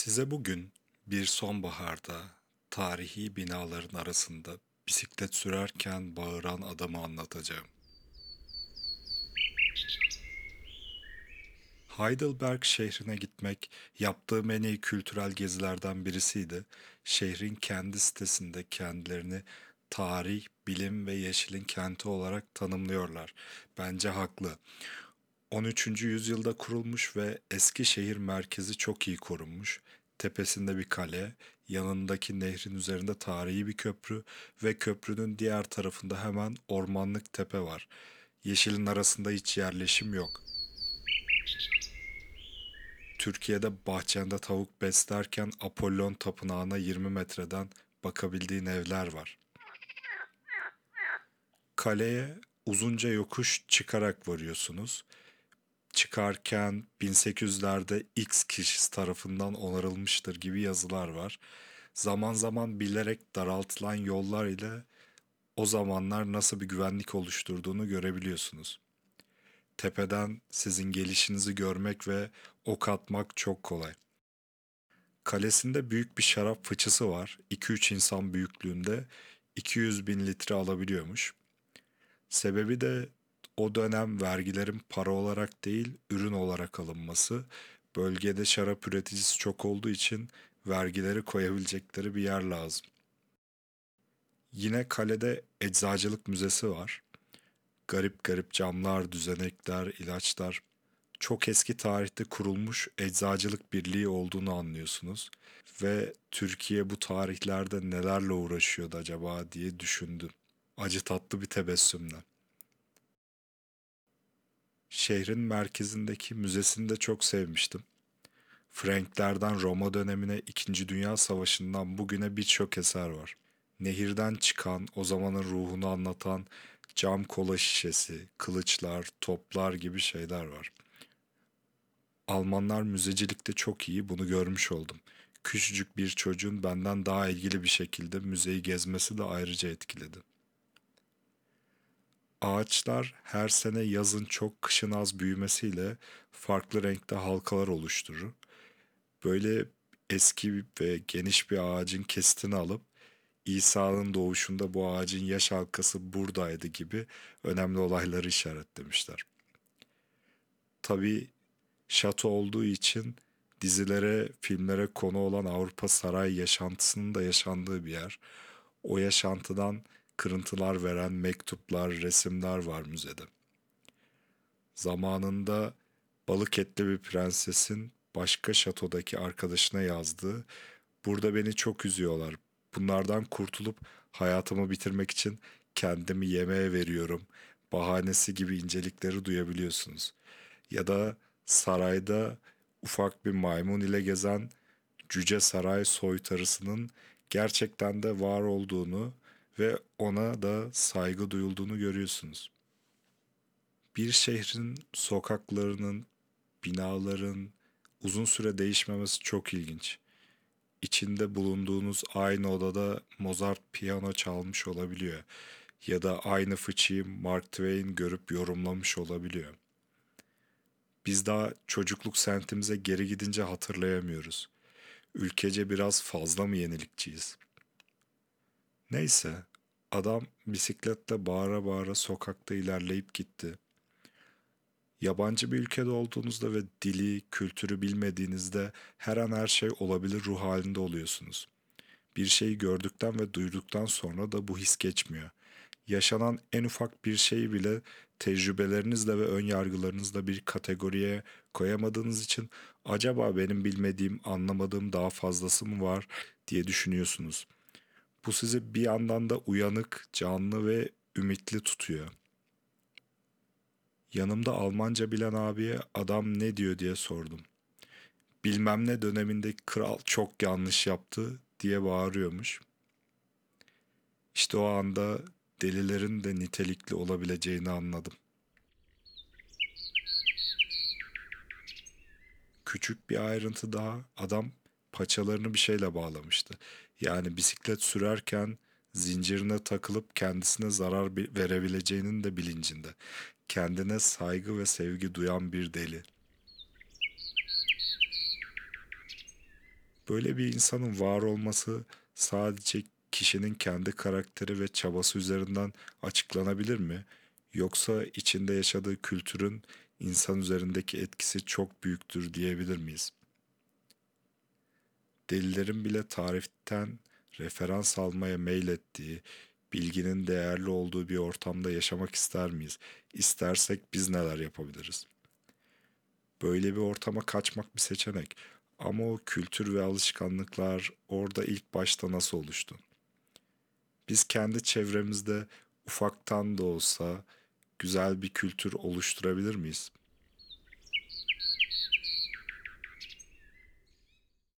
Size bugün bir sonbaharda tarihi binaların arasında bisiklet sürerken bağıran adamı anlatacağım. Heidelberg şehrine gitmek yaptığım en iyi kültürel gezilerden birisiydi. Şehrin kendi sitesinde kendilerini tarih, bilim ve yeşilin kenti olarak tanımlıyorlar. Bence haklı. 13. yüzyılda kurulmuş ve eski şehir merkezi çok iyi korunmuş. Tepesinde bir kale, yanındaki nehrin üzerinde tarihi bir köprü ve köprünün diğer tarafında hemen ormanlık tepe var. Yeşilin arasında hiç yerleşim yok. Türkiye'de bahçende tavuk beslerken Apollon tapınağına 20 metreden bakabildiğin evler var. Kaleye uzunca yokuş çıkarak varıyorsunuz. Çıkarken 1800'lerde X kişisi tarafından onarılmıştır gibi yazılar var. Zaman zaman bilerek daraltılan yollar ile o zamanlar nasıl bir güvenlik oluşturduğunu görebiliyorsunuz. Tepeden sizin gelişinizi görmek ve ok atmak çok kolay. Kalesinde büyük bir şarap fıçısı var. 2-3 insan büyüklüğünde 200 bin litre alabiliyormuş. Sebebi de o dönem vergilerin para olarak değil ürün olarak alınması. Bölgede şarap üreticisi çok olduğu için vergileri koyabilecekleri bir yer lazım. Yine kalede eczacılık müzesi var. Garip garip camlar, düzenekler, ilaçlar. Çok eski tarihte kurulmuş eczacılık birliği olduğunu anlıyorsunuz. Ve Türkiye bu tarihlerde nelerle uğraşıyordu acaba diye düşündüm. Acı tatlı bir tebessümle. Şehrin merkezindeki müzesini de çok sevmiştim. Franklerden Roma dönemine İkinci Dünya Savaşı'ndan bugüne birçok eser var. Nehirden çıkan, o zamanın ruhunu anlatan cam kola şişesi, kılıçlar, toplar gibi şeyler var. Almanlar müzecilikte çok iyi, bunu görmüş oldum. Küçücük bir çocuğun benden daha ilgili bir şekilde müzeyi gezmesi de ayrıca etkiledi. Ağaçlar her sene yazın çok kışın az büyümesiyle farklı renkte halkalar oluşturur. Böyle eski ve geniş bir ağacın kesitini alıp İsa'nın doğuşunda bu ağacın yaş halkası buradaydı gibi önemli olayları işaretlemişler. Tabii şato olduğu için dizilere, filmlere konu olan Avrupa saray yaşantısının da yaşandığı bir yer. O yaşantıdan kırıntılar veren mektuplar, resimler var müzede. Zamanında balık etli bir prensesin başka şatodaki arkadaşına yazdığı Burada beni çok üzüyorlar. Bunlardan kurtulup hayatımı bitirmek için kendimi yemeğe veriyorum. Bahanesi gibi incelikleri duyabiliyorsunuz. Ya da sarayda ufak bir maymun ile gezen cüce saray soytarısının gerçekten de var olduğunu ve ona da saygı duyulduğunu görüyorsunuz. Bir şehrin sokaklarının, binaların uzun süre değişmemesi çok ilginç. İçinde bulunduğunuz aynı odada Mozart piyano çalmış olabiliyor ya da aynı fıçıyı Mark Twain görüp yorumlamış olabiliyor. Biz daha çocukluk sentimize geri gidince hatırlayamıyoruz. Ülkece biraz fazla mı yenilikçiyiz? Neyse, Adam bisikletle bağıra bağıra sokakta ilerleyip gitti. Yabancı bir ülkede olduğunuzda ve dili, kültürü bilmediğinizde her an her şey olabilir ruh halinde oluyorsunuz. Bir şeyi gördükten ve duyduktan sonra da bu his geçmiyor. Yaşanan en ufak bir şeyi bile tecrübelerinizle ve ön yargılarınızla bir kategoriye koyamadığınız için acaba benim bilmediğim, anlamadığım daha fazlası mı var diye düşünüyorsunuz.'' Bu sizi bir yandan da uyanık, canlı ve ümitli tutuyor. Yanımda Almanca bilen abiye adam ne diyor diye sordum. Bilmem ne döneminde kral çok yanlış yaptı diye bağırıyormuş. İşte o anda delilerin de nitelikli olabileceğini anladım. Küçük bir ayrıntı daha adam paçalarını bir şeyle bağlamıştı. Yani bisiklet sürerken zincirine takılıp kendisine zarar verebileceğinin de bilincinde. Kendine saygı ve sevgi duyan bir deli. Böyle bir insanın var olması sadece kişinin kendi karakteri ve çabası üzerinden açıklanabilir mi? Yoksa içinde yaşadığı kültürün insan üzerindeki etkisi çok büyüktür diyebilir miyiz? Delilerin bile tarihten referans almaya meylettiği, bilginin değerli olduğu bir ortamda yaşamak ister miyiz? İstersek biz neler yapabiliriz? Böyle bir ortama kaçmak bir seçenek. Ama o kültür ve alışkanlıklar orada ilk başta nasıl oluştu? Biz kendi çevremizde ufaktan da olsa güzel bir kültür oluşturabilir miyiz?